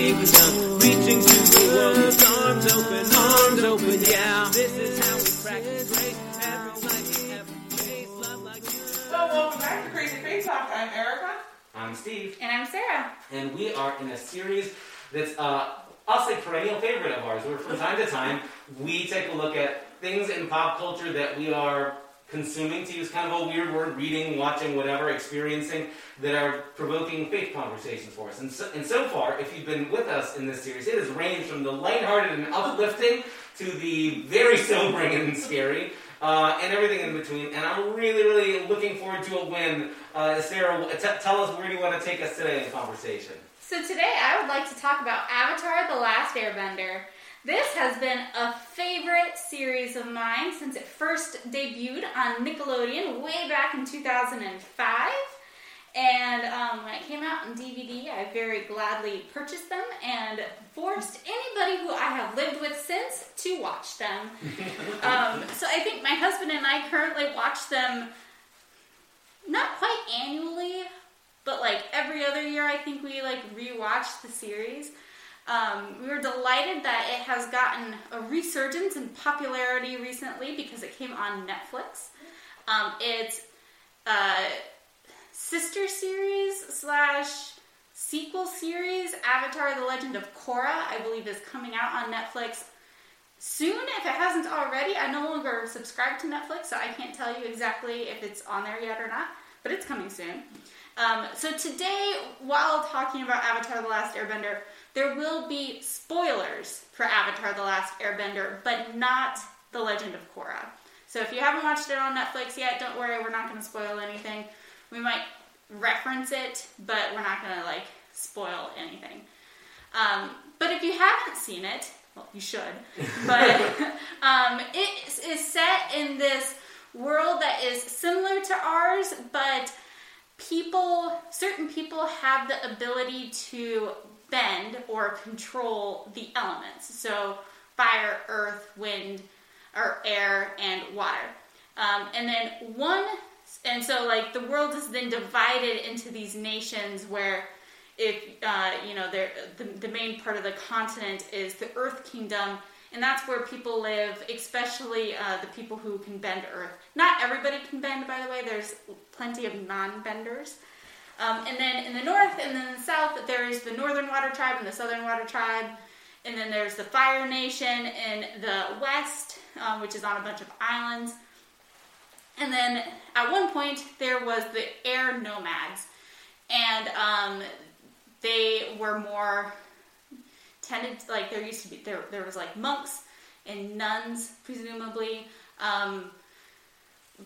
with the kingdom, reaching to the world arms open, arms open. Yeah, this is how we practice grace. Every night, every day, love like you. So welcome back to Crazy Faith Talk. I'm Erica. I'm Steve, And I'm Sarah. and we are in a series that's, uh, I'll say, perennial favorite of ours. Where from time to time we take a look at things in pop culture that we are consuming, to use kind of a weird word, reading, watching, whatever, experiencing, that are provoking faith conversations for us. And so, and so far, if you've been with us in this series, it has ranged from the lighthearted and uplifting to the very sobering and scary. Uh, and everything in between, and I'm really, really looking forward to a win. Uh, Sarah, t- tell us where do you want to take us today in the conversation? So today I would like to talk about Avatar The Last Airbender. This has been a favorite series of mine since it first debuted on Nickelodeon way back in 2005. And um, when it came out on DVD, I very gladly purchased them and forced anybody who I have lived with since to watch them. um, so I think my husband and I currently watch them not quite annually, but like every other year, I think we like rewatch the series. Um, we were delighted that it has gotten a resurgence in popularity recently because it came on Netflix. Um, it's a sister series slash sequel series, Avatar: The Legend of Korra. I believe is coming out on Netflix soon. If it hasn't already, I no longer subscribe to Netflix, so I can't tell you exactly if it's on there yet or not. But it's coming soon. Um, so today, while talking about Avatar: The Last Airbender, there will be spoilers for Avatar: The Last Airbender, but not The Legend of Korra. So if you haven't watched it on Netflix yet, don't worry, we're not going to spoil anything. We might reference it, but we're not going to like spoil anything. Um, but if you haven't seen it, well, you should. But um, it is set in this world that is similar to ours, but people, certain people have the ability to bend or control the elements. So fire, earth, wind, or air, and water. Um, and then one, and so like the world is then divided into these nations where if uh, you know the, the main part of the continent is the earth kingdom and that's where people live especially uh, the people who can bend earth not everybody can bend by the way there's plenty of non-benders um, and then in the north and then the south there's the northern water tribe and the southern water tribe. And then there's the fire nation in the west um, which is on a bunch of islands. And then at one point there was the air nomads. And um, they were more tended like there used to be there there was like monks and nuns presumably. Um,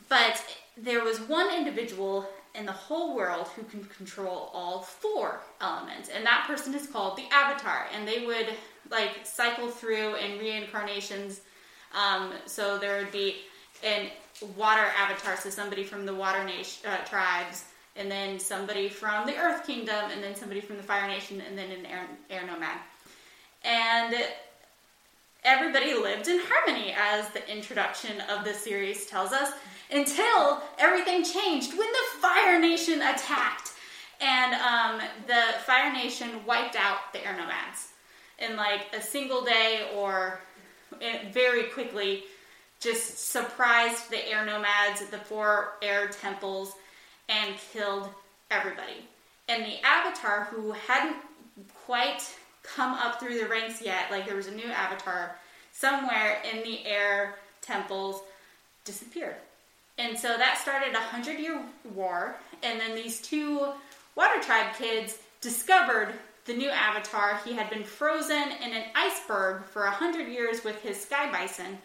but there was one individual in the whole world who can control all four elements. And that person is called the avatar. And they would like cycle through in reincarnations. Um, so there would be an water avatar so somebody from the water nation uh, tribes and then somebody from the Earth Kingdom, and then somebody from the Fire Nation, and then an air, air nomad. And everybody lived in harmony, as the introduction of the series tells us, until everything changed when the Fire Nation attacked. And um, the Fire Nation wiped out the air nomads in like a single day or very quickly, just surprised the air nomads at the four air temples and killed everybody. And the avatar who hadn't quite come up through the ranks yet, like there was a new avatar somewhere in the air temples, disappeared. And so that started a hundred year war, and then these two water tribe kids discovered the new avatar. He had been frozen in an iceberg for a hundred years with his sky bison,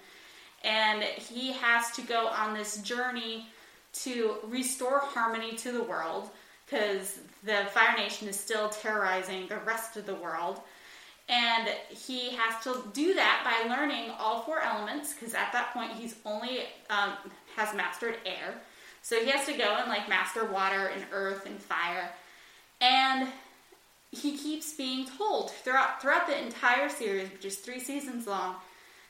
and he has to go on this journey to restore harmony to the world because the Fire Nation is still terrorizing the rest of the world. And he has to do that by learning all four elements because at that point he's only um, has mastered air. So he has to go and like master water and earth and fire. And he keeps being told throughout throughout the entire series, which is three seasons long,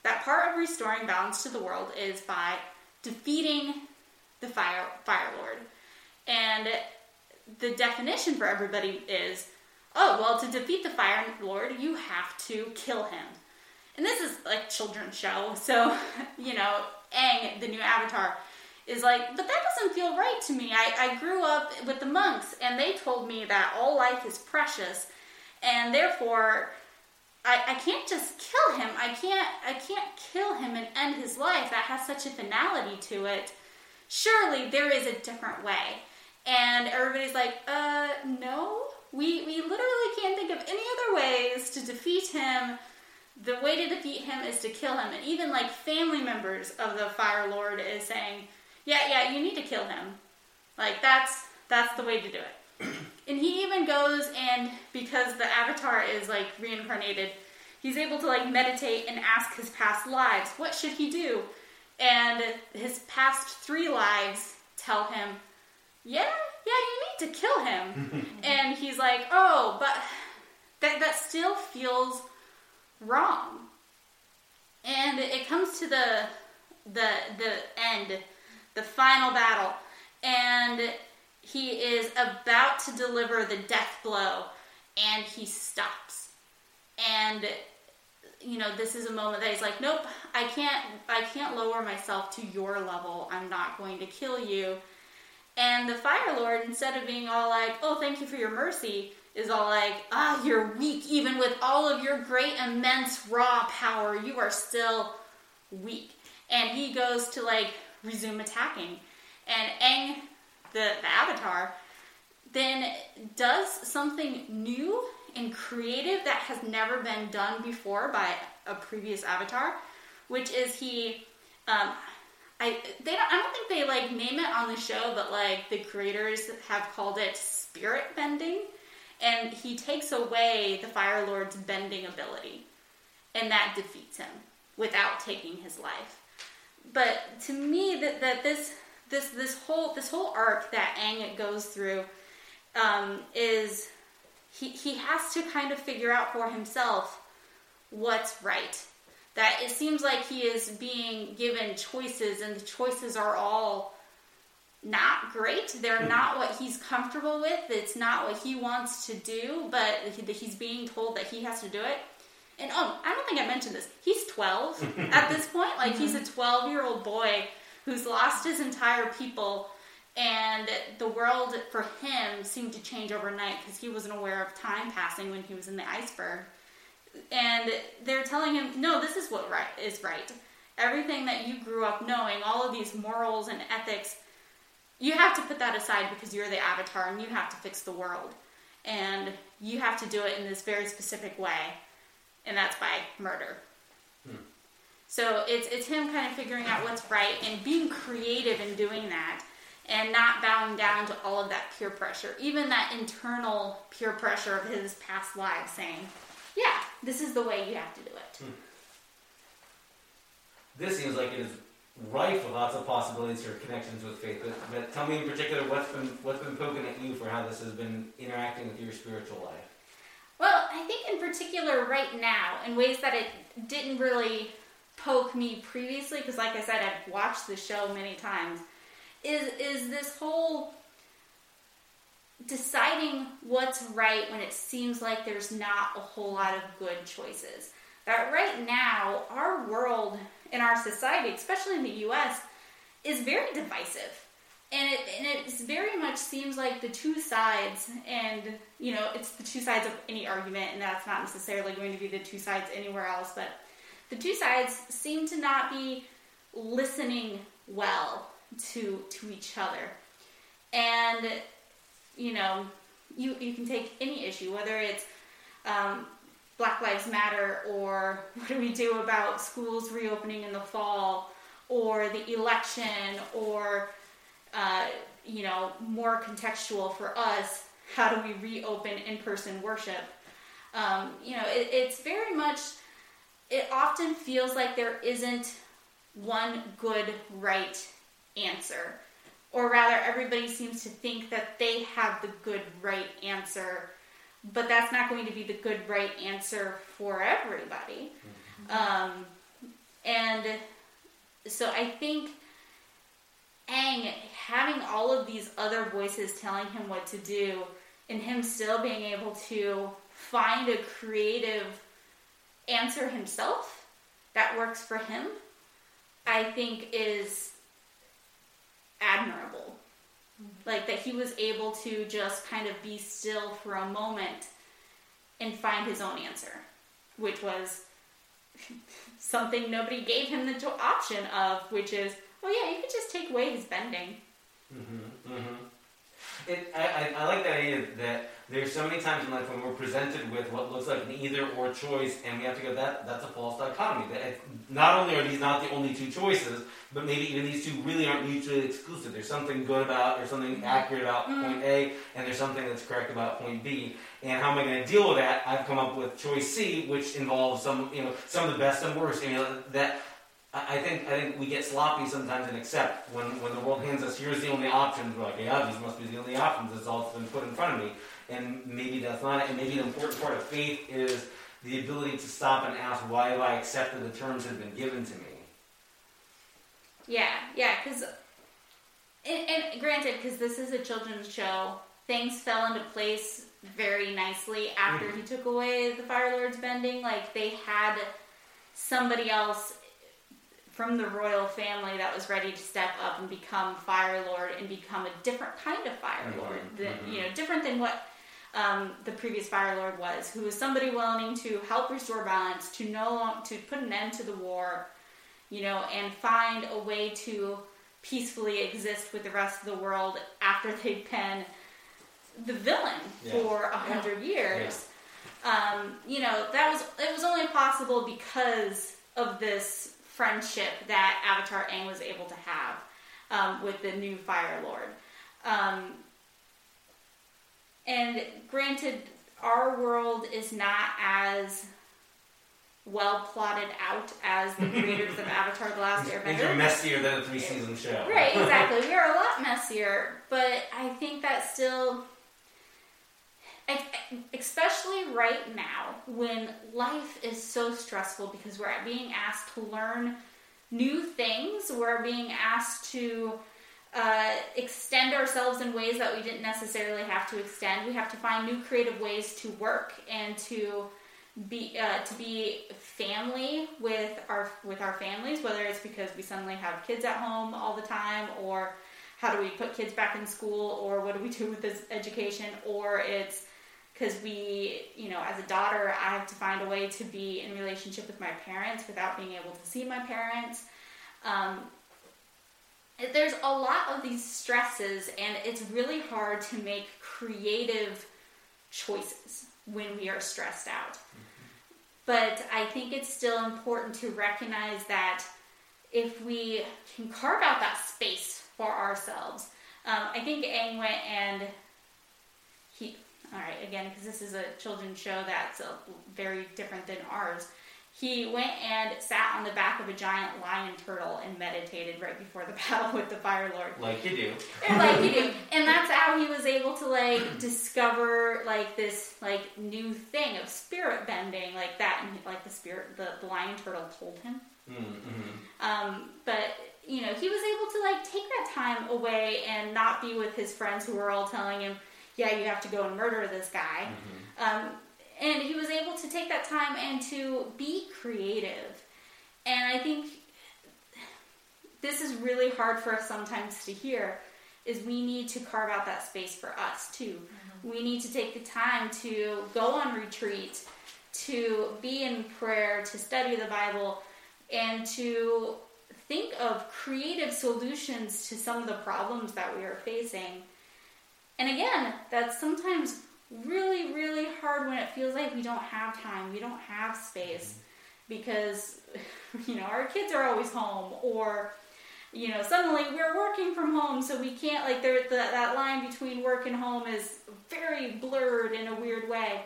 that part of restoring balance to the world is by defeating the fire fire lord. And the definition for everybody is, oh well, to defeat the Fire Lord, you have to kill him. And this is like children's show, so you know, Aang, the new Avatar, is like, but that doesn't feel right to me. I, I grew up with the monks, and they told me that all life is precious, and therefore I, I can't just kill him. I can't I can't kill him and end his life. That has such a finality to it. Surely there is a different way. And everybody's like, uh, no. We we literally can't think of any other ways to defeat him. The way to defeat him is to kill him. And even like family members of the Fire Lord is saying, Yeah, yeah, you need to kill him. Like that's that's the way to do it. And he even goes and because the avatar is like reincarnated, he's able to like meditate and ask his past lives, what should he do? And his past three lives tell him, yeah, yeah, you need to kill him. and he's like, oh, but that that still feels wrong. And it comes to the the the end, the final battle, and he is about to deliver the death blow, and he stops. And you know, this is a moment that he's like, nope, I can't, I can't lower myself to your level. I'm not going to kill you. And the Fire Lord, instead of being all like, oh, thank you for your mercy, is all like, ah, you're weak. Even with all of your great, immense, raw power, you are still weak. And he goes to like resume attacking. And Aang, the, the Avatar, then does something new and creative that has never been done before by a previous Avatar, which is he. Um, I they don't, I don't think they like name it on the show, but like the creators have called it spirit bending, and he takes away the Fire Lord's bending ability, and that defeats him without taking his life. But to me, that that this this this whole this whole arc that Aang goes through um, is he he has to kind of figure out for himself what's right. That it seems like he is being given choices, and the choices are all not great. They're not what he's comfortable with. It's not what he wants to do, but he's being told that he has to do it. And oh, I don't think I mentioned this. He's 12 at this point. Like he's a mm-hmm. 12 year old boy who's lost his entire people, and the world for him seemed to change overnight because he wasn't aware of time passing when he was in the iceberg. And they're telling him, no, this is what right is right. Everything that you grew up knowing, all of these morals and ethics, you have to put that aside because you're the avatar and you have to fix the world. And you have to do it in this very specific way, and that's by murder. Hmm. So it's it's him kind of figuring out what's right and being creative in doing that and not bowing down to all of that peer pressure, even that internal peer pressure of his past lives saying, "Yeah, this is the way you have to do it." Hmm. This seems like it is rife with lots of possibilities for connections with faith. But, but tell me in particular what's been what's been poking at you for how this has been interacting with your spiritual life. Well, I think in particular right now, in ways that it didn't really poke me previously, because like I said, I've watched the show many times, is is this whole deciding what's right when it seems like there's not a whole lot of good choices. That right now, our world and our society, especially in the US, is very divisive. And it, and it very much seems like the two sides, and you know, it's the two sides of any argument, and that's not necessarily going to be the two sides anywhere else, but the two sides seem to not be listening well to to each other. And you know, you you can take any issue, whether it's um, Black Lives Matter or what do we do about schools reopening in the fall, or the election, or uh, you know, more contextual for us, how do we reopen in-person worship? Um, you know, it, it's very much. It often feels like there isn't one good, right answer. Or rather, everybody seems to think that they have the good, right answer, but that's not going to be the good, right answer for everybody. Um, and so I think Aang having all of these other voices telling him what to do, and him still being able to find a creative answer himself that works for him, I think is admirable. Like that he was able to just kind of be still for a moment and find his own answer, which was something nobody gave him the option of, which is, oh yeah, you could just take away his bending. Mm-hmm, mm-hmm. It, I, I, like that idea that there's so many times in life when we're presented with what looks like an either or choice, and we have to go, that that's a false dichotomy. That it, not only are these not the only two choices, but maybe even these two really aren't mutually exclusive. There's something good about, there's something accurate about Mhm. point A, and there's something that's correct about point B. And how am I going to deal with that? I've come up with choice C, which involves some, you know, some of the best and worst. You know, that I think I think we get sloppy sometimes and accept when, when the world hands us here's the only options. We're like, yeah, these must be the only options. It's all that's been put in front of me, and maybe that's not it. And maybe the important part of faith is the ability to stop and ask, why have I accepted the terms that have been given to me? Yeah, yeah, because, and, and granted, because this is a children's show, things fell into place very nicely after mm-hmm. he took away the Fire Lord's bending. Like, they had somebody else from the royal family that was ready to step up and become Fire Lord and become a different kind of Fire Mhm, Lord. That, mhm. You know, different than what um, the previous Fire Lord was, who was somebody willing to help restore balance, to no to put an end to the war, you know, and find a way to peacefully exist with the rest of the world after they've been the villain Yeah. for a hundred years. Um, you know, that was it was only possible because of this friendship that Avatar Aang was able to have um, with the new Fire Lord. Um, and granted, our world is not as well plotted out as the creators of Avatar: The Last Airbender. Things are messier than a three season show. Right, exactly. We are a lot messier, but I think that still, especially right now when life is so stressful because we're being asked to learn new things, we're being asked to uh, extend ourselves in ways that we didn't necessarily have to extend. We have to find new creative ways to work and to be uh, to be family with our with our families, whether it's because we suddenly have kids at home all the time, or how do we put kids back in school, or what do we do with this education, or it's because we, you know, as a daughter, I have to find a way to be in relationship with my parents without being able to see my parents. Um, there's a lot of these stresses, and it's really hard to make creative choices when we are stressed out. But I think it's still important to recognize that if we can carve out that space for ourselves, um, I think Aang went and all right, again, because this is a children's show that's uh very different than ours. He went and sat on the back of a giant lion turtle and meditated right before the battle with the Fire Lord. Like you do. And like you do. And that's how he was able to like discover like this like new thing of spirit bending like that and like the spirit the, the lion turtle told him. Mm-hmm. Um, but you know, he was able to like take that time away and not be with his friends who were all telling him, "Yeah, you have to go and murder this guy." Um, and he was able to take that time and to be creative. And I think this is really hard for us sometimes to hear is we need to carve out that space for us too. We need to take the time to go on retreat, to be in prayer, to study the Bible, and to think of creative solutions to some of the problems that we are facing. And again, that's sometimes really, really hard when it feels like we don't have time, we don't have space, because, you know, our kids are always home, or, you know, suddenly we're working from home, so we can't, like, there, the, that line between work and home is very blurred in a weird way.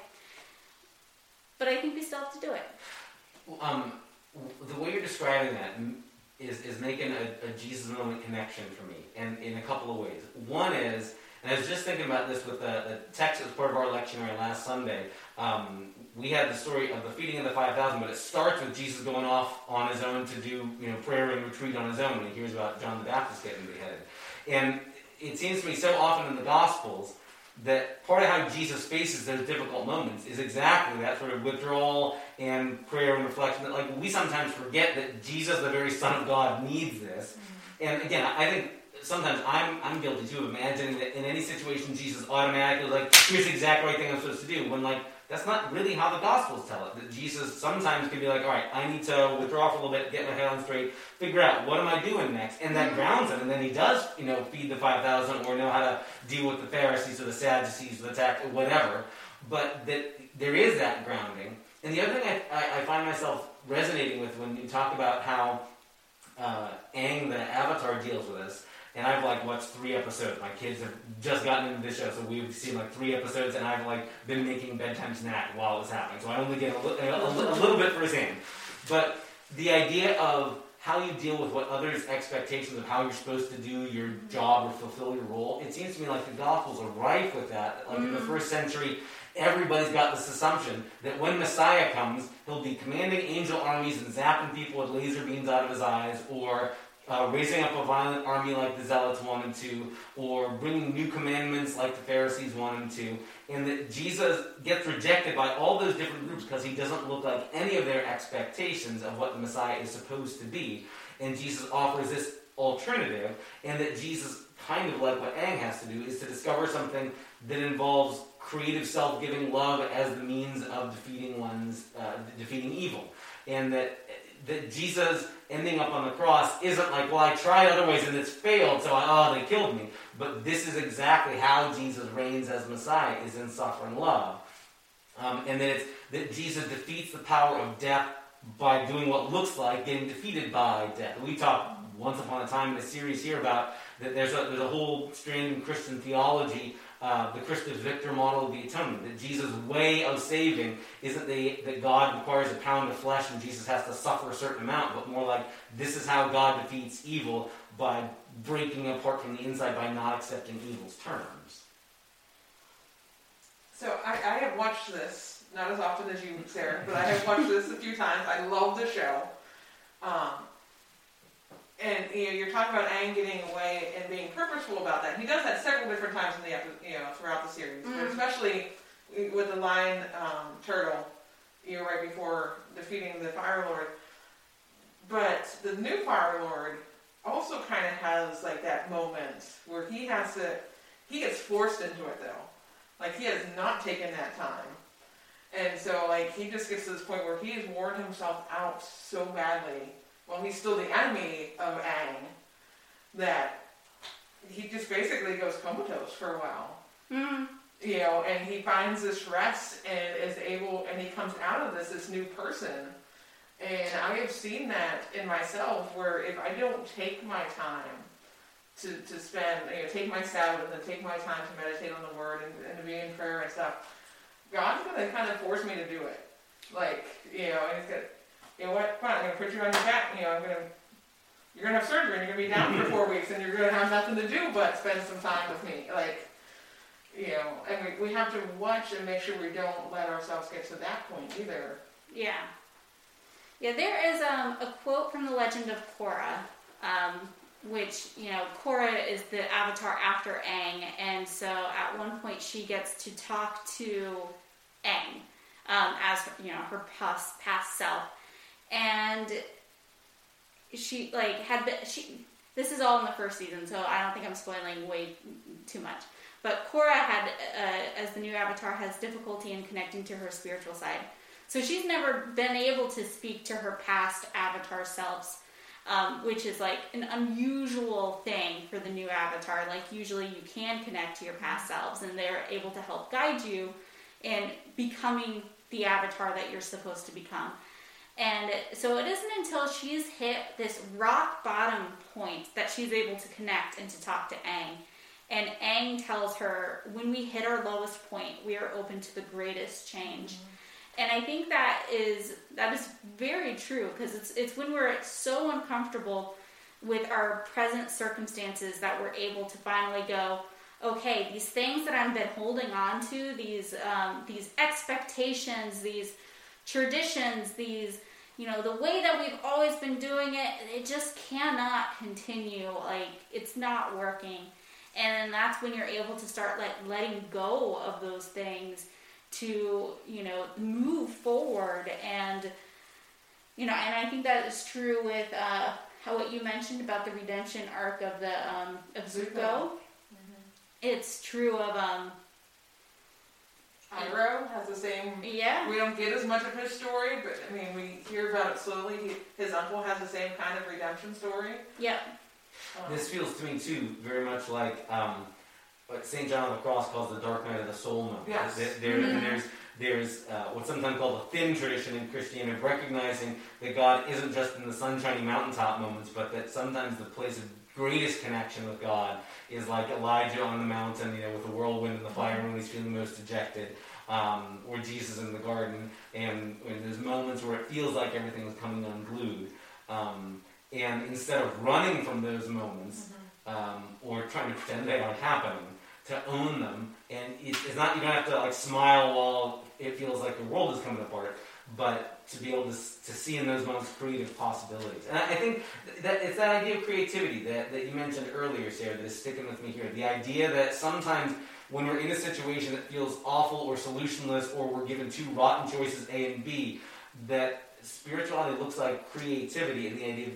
But I think we still have to do it. Um, the way you're describing that is, is, making a, a Jesus moment connection for me, and in a couple of ways. One is, and I was just thinking about this with uh, uh, the, the text was part of our lectionary last Sunday, um, we had the story of the feeding of the 5,000, but it starts with Jesus going off on his own to do you know prayer and retreat on his own when he hears about John the Baptist getting beheaded. And it seems to me so often in the Gospels that part of how Jesus faces those difficult moments is exactly that sort of withdrawal and prayer and reflection. That like we sometimes forget that Jesus, the very Son of God, needs this. Mm-hmm. And again, I think sometimes I'm I'm guilty too of imagining that in any situation Jesus automatically like here's the exact right thing I'm supposed to do when like that's not really how the Gospels tell it. That Jesus sometimes can be like, all right, I need to withdraw for a little bit, get my head on straight, figure out what am I doing next, and that grounds him. And then he does, you know, feed the five thousand or know how to deal with the Pharisees or the Sadducees or the tax or whatever. But that there is that grounding. And the other thing I, I, I find myself resonating with when you talk about how uh, Aang, the Avatar, deals with this and I've like watched three episodes. My kids have just gotten into this show, so we've seen like three episodes, and I've like been making bedtime snack while it's happening. So I only get a, li- a, a, a little bit firsthand. But the idea of how you deal with what others' expectations of how you're supposed to do your mm-hmm. job or fulfill your role, it seems to me like the Gospels are rife with that. Like in the mm. first century, everybody's got this assumption that when Messiah comes, he'll be commanding angel armies and zapping people with laser beams out of his eyes, or uh, raising up a violent army like the Zealots wanted to, or bringing new commandments like the Pharisees wanted to, and that Jesus gets rejected by all those different groups because he doesn't look like any of their expectations of what the Messiah is supposed to be. And Jesus offers this alternative, and that Jesus, kind of like what Aang has to do, is to discover something that involves creative self-giving love as the means of defeating one's uh, defeating evil, and that that Jesus ending up on the cross isn't like, well, I tried other ways and it's failed, so I, oh, they killed me. But this is exactly how Jesus reigns as Messiah, is in suffering love. Um, and that it's that Jesus defeats the power of death by doing what looks like getting defeated by death. We talked once upon a time in a series here about that there's a, there's a whole strand in Christian theology uh, the Christus Victor model of the atonement. That Jesus' way of saving isn't the, that God requires a pound of flesh and Jesus has to suffer a certain amount, but more like this is how God defeats evil by breaking apart from the inside by not accepting evil's terms. So I, I have watched this, not as often as you, Sarah, but I have watched this a few times. I love the show. Um, and you know, you're talking about Aang getting away and being purposeful about that. He does that several different times in the epi- you know throughout the series, but Mhm. especially with the lion um, turtle, you know, right before defeating the Fire Lord. But the new Fire Lord also kind of has like that moment where he has to, he gets forced into it though. Like he has not taken that time. And so like he just gets to this point where he has worn himself out so badly while he's still the enemy of Aang that he just basically goes comatose for a while. Mm. You know, and he finds this rest and is able and he comes out of this this new person. And I have seen that in myself where if I don't take my time to, to spend, you know, take my Sabbath and take my time to meditate on the Word and, and to be in prayer and stuff, God's going to kind of force me to do it. Like, you know, and it's going to, you know what, fine, I'm to put you on your back, you know, I'm to, you're to have surgery and you're to be down for four weeks and you're to have nothing to do but spend some time with me. Like, you know, and we, we have to watch and make sure we don't let ourselves get to that point either. Yeah. Yeah, there is um, a quote from the Legend of Korra, um, which, you know, Korra is the avatar after Aang, and so at one point she gets to talk to Aang um, as, you know, her past, past self. And she, like, had she, this is all in the first season, so I don't think I'm spoiling way too much. But Korra had, uh, as the new avatar, has difficulty in connecting to her spiritual side. So she's never been able to speak to her past avatar selves, um, which is like an unusual thing for the new avatar. Like usually you can connect to your past selves, and they're able to help guide you in becoming the avatar that you're supposed to become. And so it isn't until she's hit this rock bottom point that she's able to connect and to talk to Aang. And Aang tells her, when we hit our lowest point, we are open to the greatest change. And I think that is that is very true because it's it's when we're so uncomfortable with our present circumstances that we're able to finally go, okay, these things that I've been holding on to, these um, these expectations, these traditions, these you know the way that we've always been doing it, it just cannot continue. Like it's not working, and that's when you're able to start like letting go of those things to you know move forward. And you know and i think that is true with uh, how what you mentioned about the redemption arc of the um, of zuko. It's true of um Iroh has the same. yeah We don't get as much of his story, but I mean, we hear about it slowly. He, his uncle has the same kind of redemption story. Yeah. Um, This feels to me too very much like um, what Saint John of the Cross calls the dark night of the soul moment. Yes. There, there- Mhm. there's there's uh, what's sometimes called a thin tradition in Christianity of recognizing that God isn't just in the sunshiny mountaintop moments, but that sometimes the place of greatest connection with God is like Elijah on the mountain, you know, with the whirlwind and the fire when he's feeling most dejected, um, or Jesus in the garden, and when there's moments where it feels like everything is coming unglued. Um, and instead of running from those moments um, or trying to pretend they aren't happening, to own them, and it, it's not you don't have to like smile while it feels like the world is coming apart, but to be able to, to see in those moments creative possibilities. And I, I think that it's that idea of creativity that, that you mentioned earlier, Sarah, that is sticking with me here. The idea that sometimes when we're in a situation that feels awful or solutionless, or we're given two rotten choices, A and B, that spirituality looks like creativity and the idea of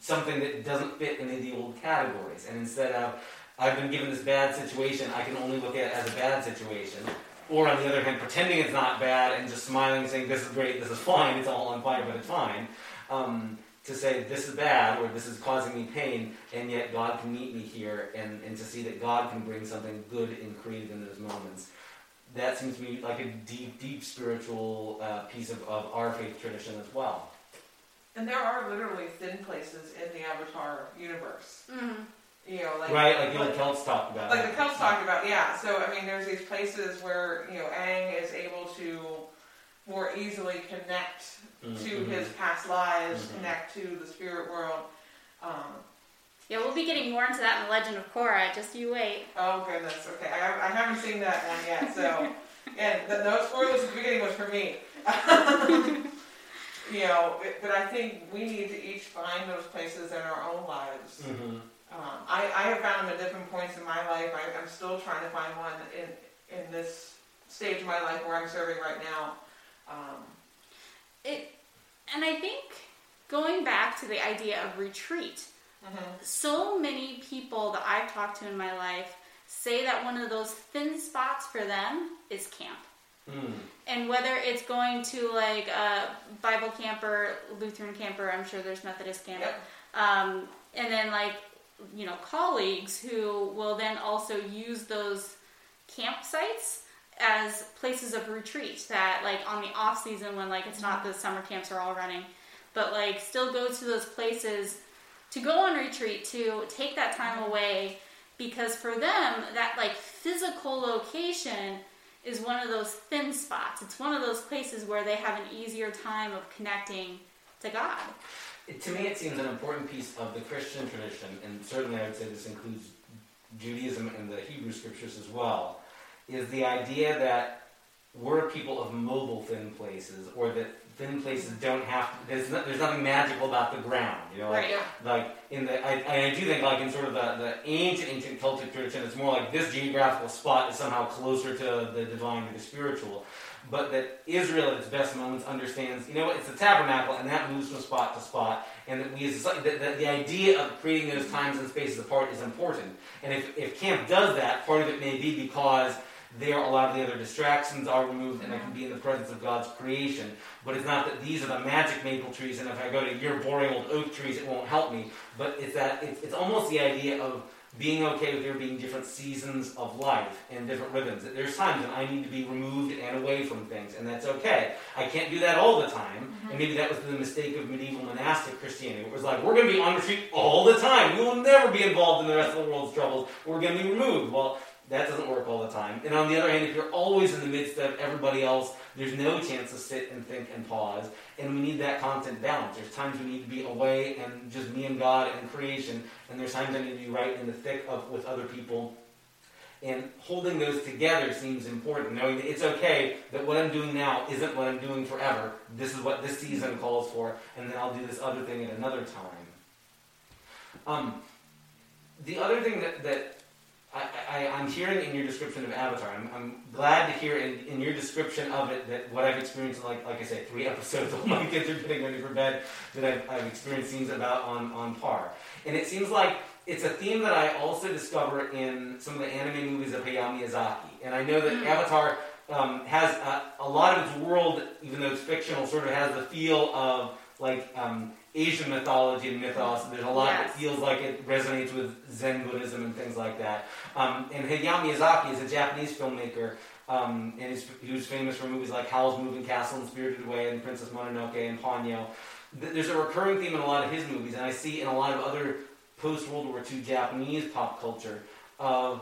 something that doesn't fit any of the old categories. And instead of, I've been given this bad situation, I can only look at it as a bad situation. Or on the other hand, pretending it's not bad and just smiling and saying, this is great, this is fine, it's all on fire, but it's fine. Um, to say, this is bad, or this is causing me pain, and yet God can meet me here, and, and to see that God can bring something good and creative in those moments. That seems to me like a deep, deep spiritual uh, piece of, of our faith tradition as well. And there are literally thin places in the Avatar universe. mm You know, like right, like the Celts talked about. like the Celts talked about, yeah. So I mean, there's these places where you know Aang is able to more easily connect to Mhm. his past lives, Mhm. connect to the spirit world. Um, yeah we'll be getting more into that in the legend of korra just you wait oh goodness, okay, I, I haven't seen that one yet. So, and the, no spoilers at the beginning was for me. you know, it- but I think we need to each find those places in our own lives. Mhm. Um, I, I have found them at different points in my life. I, I'm still trying to find one in in this stage of my life where I'm serving right now. Um, it and i think going back to the idea of retreat mhm. so many people that I've talked to in my life say that one of those thin spots for them is camp. Mm. And whether it's going to like a Bible camper, Lutheran camper, I'm sure there's Methodist camp, Yep. um, and then like you know colleagues who will then also use those campsites as places of retreat that like on the off season when like it's not the mm-hmm. summer camps are all running but like still go to those places to go on retreat to take that time mm-hmm. away because for them that like physical location is one of those thin spots. It's one of those places where they have an easier time of connecting to god It, to me, it seems an important piece of the Christian tradition, and certainly I would say this includes Judaism and the Hebrew scriptures as well, is the idea that we're people of mobile thin places, or that thin places don't have to, there's, no, there's nothing magical about the ground. You know, like, Right. Yeah. like in the, I, I do think like in sort of the, the ancient, ancient Celtic tradition, it's more like this geographical spot is somehow closer to the divine or the spiritual. But that Israel at its best moments understands, you know what, it's the tabernacle and that moves from spot to spot. And that we as that, that the idea of creating those times and spaces apart is important. And if, if camp does that, part of it may be because there a lot of the other distractions are removed and I can be in the presence of God's creation. But it's not that these are the magic maple trees and if I go to your boring old oak trees it won't help me. But it's that it's, it's almost the idea of being okay with there being different seasons of life and different rhythms. That There's times when I need to be removed and away from things, and that's okay. I can't do that all the time, mm-hmm. and maybe that was the mistake of medieval monastic Christianity. It was like, we're going to be on retreat all the time. We will never be involved in the rest of the world's troubles. We're going to be removed. Well, that doesn't work all the time. And on the other hand, if you're always in the midst of everybody else, there's no chance to sit and think and pause. And we need that constant balance. There's times we need to be away and just me and God and creation, and there's times I need to be right in the thick of with other people And holding those together seems important, knowing that it's okay that what I'm doing now isn't what I'm doing forever. This is what this season calls for, and then I'll do this other thing at another time. Um, the other thing that, that I, I, I'm hearing in your description of Avatar, I'm, I'm glad to hear in, in your description of it that what I've experienced, like like I said, three episodes while my kids are getting ready for bed, that I've, I've experienced scenes about on, on par. And it seems like it's a theme that I also discover in some of the anime movies of Hayao Miyazaki. And I know that Mm. Avatar um, has a, a lot of its world, even though it's fictional, sort of has the feel of like um, Asian mythology and mythos. There's a lot that feels like it resonates with Zen Buddhism and things like that. Um, and Hayao Miyazaki is a Japanese filmmaker, um, and he was famous for movies like Howl's Moving Castle and Spirited Away and Princess Mononoke and Ponyo. There's a recurring theme in a lot of his movies, and I see in a lot of other post World War II Japanese pop culture of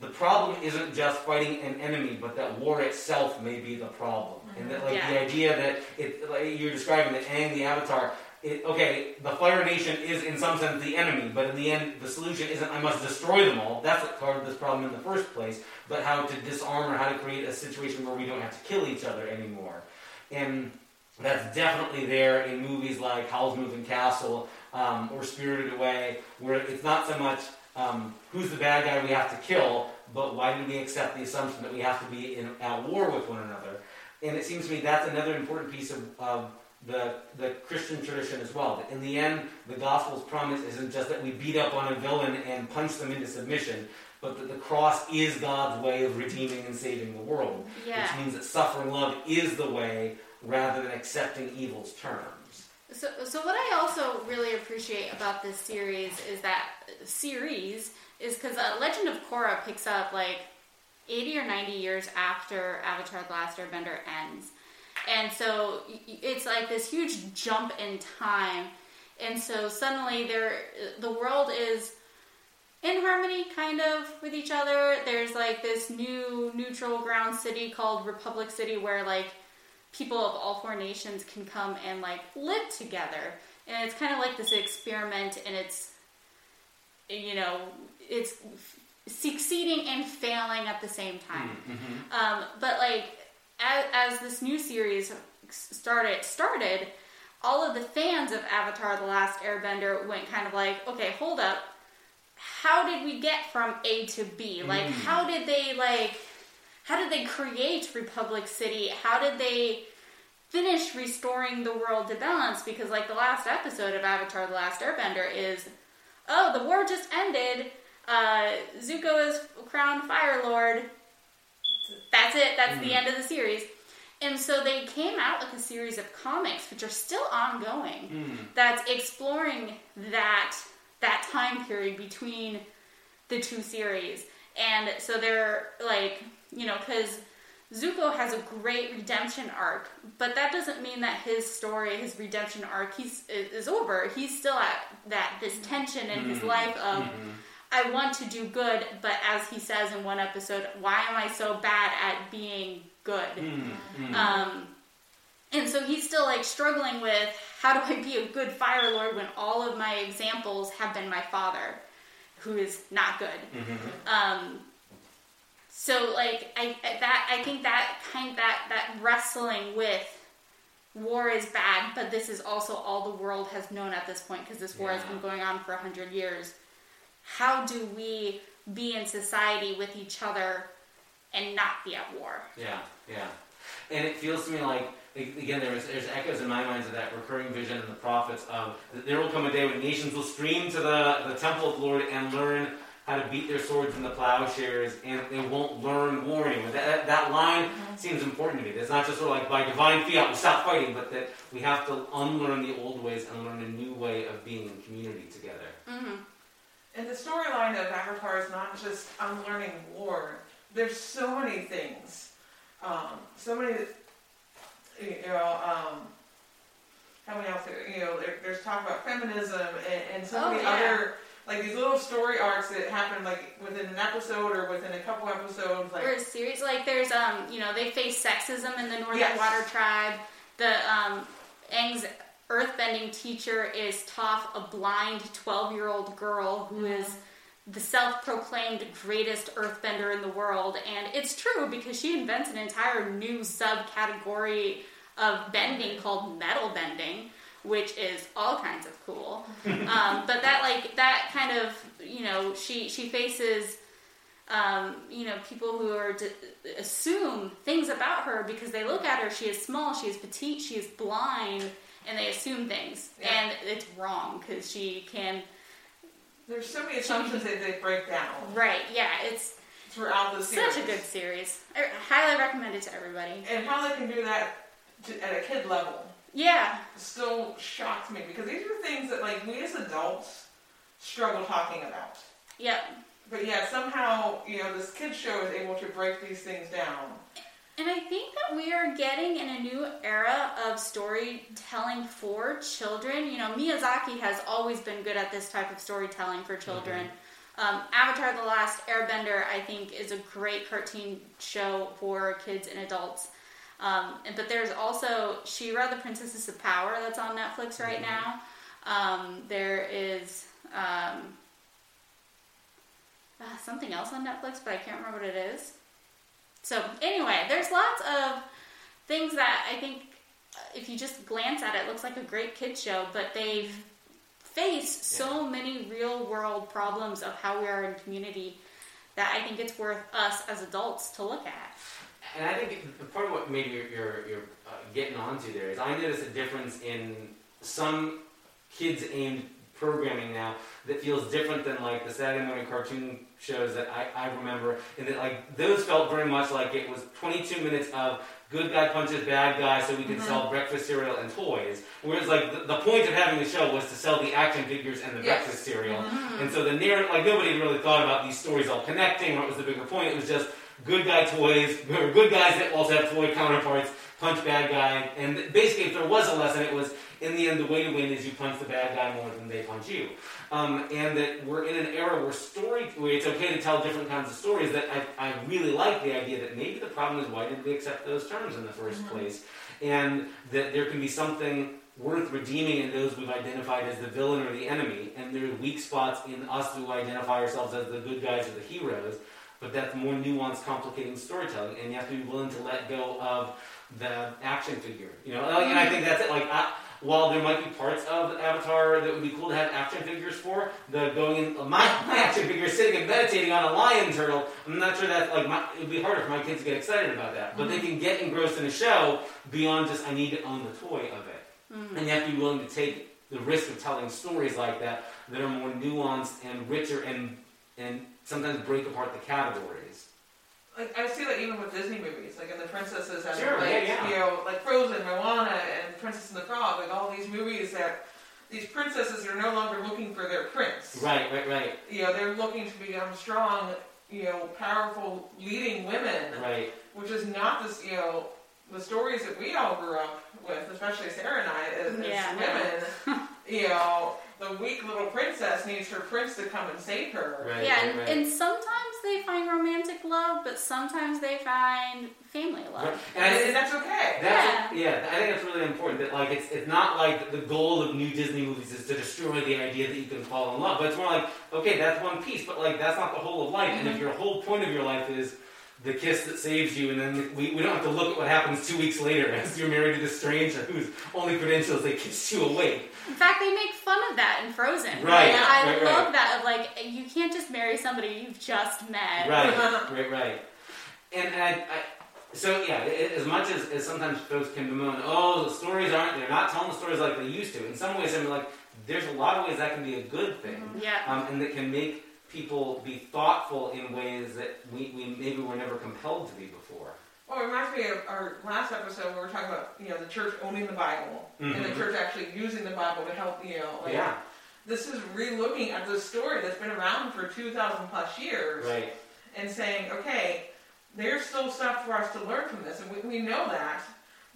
the problem isn't just fighting an enemy, but that war itself may be the problem, and that like the idea that it like you're describing that Aang the Avatar. It, okay, the Fire Nation is in some sense the enemy, but in the end, the solution isn't I must destroy them all. That's what caused this problem in the first place. But how to disarm or how to create a situation where we don't have to kill each other anymore. And that's definitely there in movies like Howl's Moving Castle um, or Spirited Away, where it's not so much um, who's the bad guy we have to kill, but why do we accept the assumption that we have to be in, at war with one another? And it seems to me that's another important piece of, of the, the Christian tradition as well. That in the end, the gospel's promise isn't just that we beat up on a villain and punch them into submission, but that the cross is God's way of redeeming and saving the world. Yeah. Which means that suffering love is the way rather than accepting evil's terms. So, so what I also really appreciate about this series is that series is because uh, Legend of Korra picks up like 80 or 90 years after Avatar: The Last Airbender ends, and so it's like this huge jump in time, and so suddenly there, the world is in harmony kind of with each other. There's like this new neutral ground city called Republic City where like people of all four nations can come and like live together. And it's kind of like this experiment and it's you know, it's succeeding and failing at the same time. Um, but like as, as this new series started started, all of the fans of Avatar: The Last Airbender went kind of like, okay, hold up, how did we get from A to B? Like, how did they like? How did they create Republic City? How did they finish restoring the world to balance? Because like the last episode of Avatar: The Last Airbender is, oh, the war just ended. Uh, Zuko is crowned Fire Lord. That's it. That's the hmm. end of the series. And so they came out with a series of comics, which are still ongoing, hmm. that's exploring that that time period between the two series. And so they're like, you know, because Zuko has a great redemption arc, but that doesn't mean that his story, his redemption arc, he's is over. He's still at that this tension in his hmm. life of I want to do good, but as he says in one episode, why am I so bad at being good? Um, and so he's still like struggling with how do I be a good Fire Lord when all of my examples have been my father, who is not good. Um, so like I that I think that kind that that wrestling with war is bad, but this is also all the world has known at this point because this war has been going on for a hundred years. How do we be in society with each other and not be at war? Yeah, yeah. And it feels to me like, again, there's, there's echoes in my mind of that recurring vision in the prophets of there will come a day when nations will stream to the, the temple of the Lord and learn how to beat their swords into plowshares, and they won't learn warring. That, that, that line seems important to me. It's not just sort of like by divine fiat we stop fighting, but that we have to unlearn the old ways and learn a new way of being in community together. Mm-hmm. And the storyline of Avatar is not just unlearning war. There's so many things. Um, so many, you know, um, how many else? You know, there, there's talk about feminism and, and so Oh, many yeah. other, like these little story arcs that happen like within an episode or within a couple episodes. Like, or a series like there's um you know they face sexism in the Northern Yes. Water Tribe. The um Aang's earthbending teacher is Toph, a blind twelve year old girl who is the self-proclaimed greatest earthbender in the world. And it's true because she invents an entire new subcategory of bending called metal bending which is all kinds of cool. Um, but that like that kind of you know she she faces um, you know people who are d- assume things about her because they look at her. She is small. She is petite. She is blind and they assume things Yeah. and it's wrong because she can There's so many assumptions that they break down right yeah it's throughout the series. such a good series i highly recommend it to everybody And how they can do that to, at a kid level yeah still shocks me because these are things that like we as adults struggle talking about. yep But yeah, somehow you know this kid show is able to break these things down. And I think that we are getting in a new era of storytelling for children. You know, Miyazaki has always been good at this type of storytelling for children. Um, Avatar The Last Airbender, I think, is a great cartoon show for kids and adults. Um, and- but there's also She-Ra, The Princesses of Power, that's on Netflix right now. Um, there is um, uh, something else on Netflix, but I can't remember what it is. So anyway, there's lots of things that I think uh, if you just glance at it, looks like a great kid show, but they've faced so many real world problems of how we are in community that I think it's worth us as adults to look at. And I think part of what maybe you're, you're, you're uh, getting onto there is I notice a difference in some kids aimed programming now that feels different than like the Saturday morning cartoon shows that I, I remember, and that like those felt very much like it was 22 minutes of good guy punches bad guy so we could mm-hmm. sell breakfast cereal and toys. Whereas like the, the point of having the show was to sell the action figures and the Yes. breakfast cereal. Mm-hmm. And so the narrative, like nobody really thought about these stories all connecting. What was the bigger point? It was just good guy toys, good guys that also have toy counterparts, punch bad guy. And basically, if there was a lesson, it was in the end, the way to win is you punch the bad guy more than they punch you. Um, and that we're in an era where story, where it's okay to tell different kinds of stories. That I, I really like the idea that maybe the problem is why did we accept those terms in the 1st place, and that there can be something worth redeeming in those we've identified as the villain or the enemy, and there are weak spots in us who identify ourselves as the good guys or the heroes. But that's more nuanced, complicating storytelling, and you have to be willing to let go of the action figure. You know, and I think that's it. Like, I, while there might be parts of Avatar that would be cool to have action figures for, the going in my, my action figure sitting and meditating on a lion turtle. I'm not sure that like my, it'd be harder for my kids to get excited about that. But they mm-hmm. can get engrossed in a show beyond just I need to own the toy of it. Mm-hmm. And you have to be willing to take the risk of telling stories like that that are more nuanced and richer and and sometimes break apart the categories. Like I see that even with Disney movies, like in the princesses and Sure, like yeah, yeah. you know, like Frozen, Moana, and Princess and the Frog, like all these movies that these princesses are no longer looking for their prince. Right, right, right, You know, they're looking to become strong, you know, powerful leading women, right. which is not this, you know, the stories that we all grew up with, especially Sarah and I as, as Yeah, women. you know, the weak little princess needs her prince to come and save her. Right, yeah, right, and, right. and sometimes they find romantic love, but sometimes they find family love. Right. And I And, think and that's okay. That's yeah. I think that's really important. That like it's it's not like the goal of new Disney movies is to destroy the idea that you can fall in love, but it's more like okay, that's one piece, but like that's not the whole of life. And if mm-hmm. your whole point of your life is the kiss that saves you, and then we, we don't have to look at what happens two weeks later as you're married to this stranger whose only credential is they kissed you awake. In fact, they make fun of that in Frozen. Right, And I right, love right. that of like you can't just marry somebody you've just met. Right, right, right. And, I, I, so yeah, as much as, as sometimes folks can bemoan, oh, the stories aren't, they're not telling the stories like they used to. In some ways, I mean, like, there's a lot of ways that can be a good thing. Yeah. um, and that can make people be thoughtful in ways that we, we maybe were never compelled to be before. Well, it reminds me of our last episode where we were talking about, you know, the church owning the Bible and the Mhm. church actually using the Bible to help, you know, like, yeah, this is re-looking at this story that's been around for 2,000 plus years right. and saying, okay, there's still stuff for us to learn from this, and we, we know that,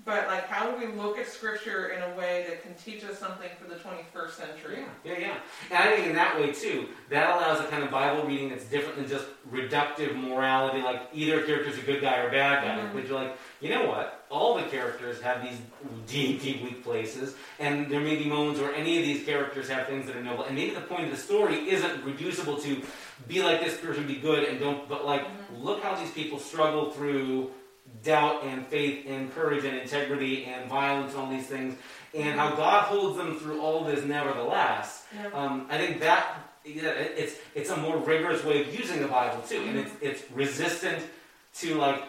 but like how do we look at scripture in a way that can teach us something for the 21st century? Yeah, yeah, yeah. And I think in that way too, that allows a kind of Bible reading that's different than just reductive morality, like either a character's a good guy or a bad guy. Mhm. But you're like, you know what? All the characters have these deep, deep weak places, and there may be moments where any of these characters have things that are noble. And maybe the point of the story isn't reducible to be like this person, be good, and don't. But like, look how these people struggle through doubt and faith and courage and integrity and violence and all these things, and how God holds them through all this nevertheless. Yeah. Um, I think that yeah, it's it's a more rigorous way of using the Bible too, and it's it's resistant to like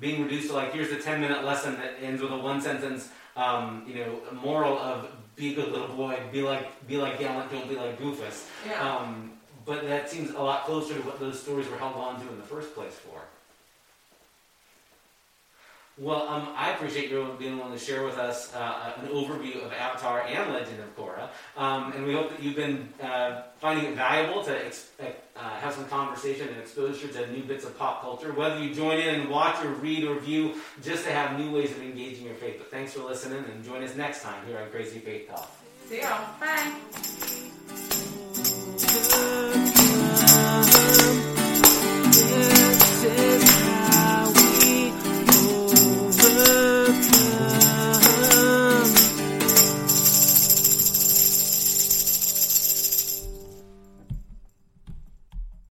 being reduced to like here's a ten minute lesson that ends with a one sentence um, you know moral of be a good little boy, be like be like gallant, don't be like goofus. Yeah. Um, but that seems a lot closer to what those stories were held on to in the first place for. Well, um, I appreciate you being willing to share with us uh, an overview of Avatar and Legend of Korra, um, and we hope that you've been uh, finding it valuable to ex- uh, have some conversation and exposure to new bits of pop culture. Whether you join in and watch or read or view, just to have new ways of engaging your faith. But thanks for listening, and join us next time here on Crazy Faith Talk. See y'all. Bye. Good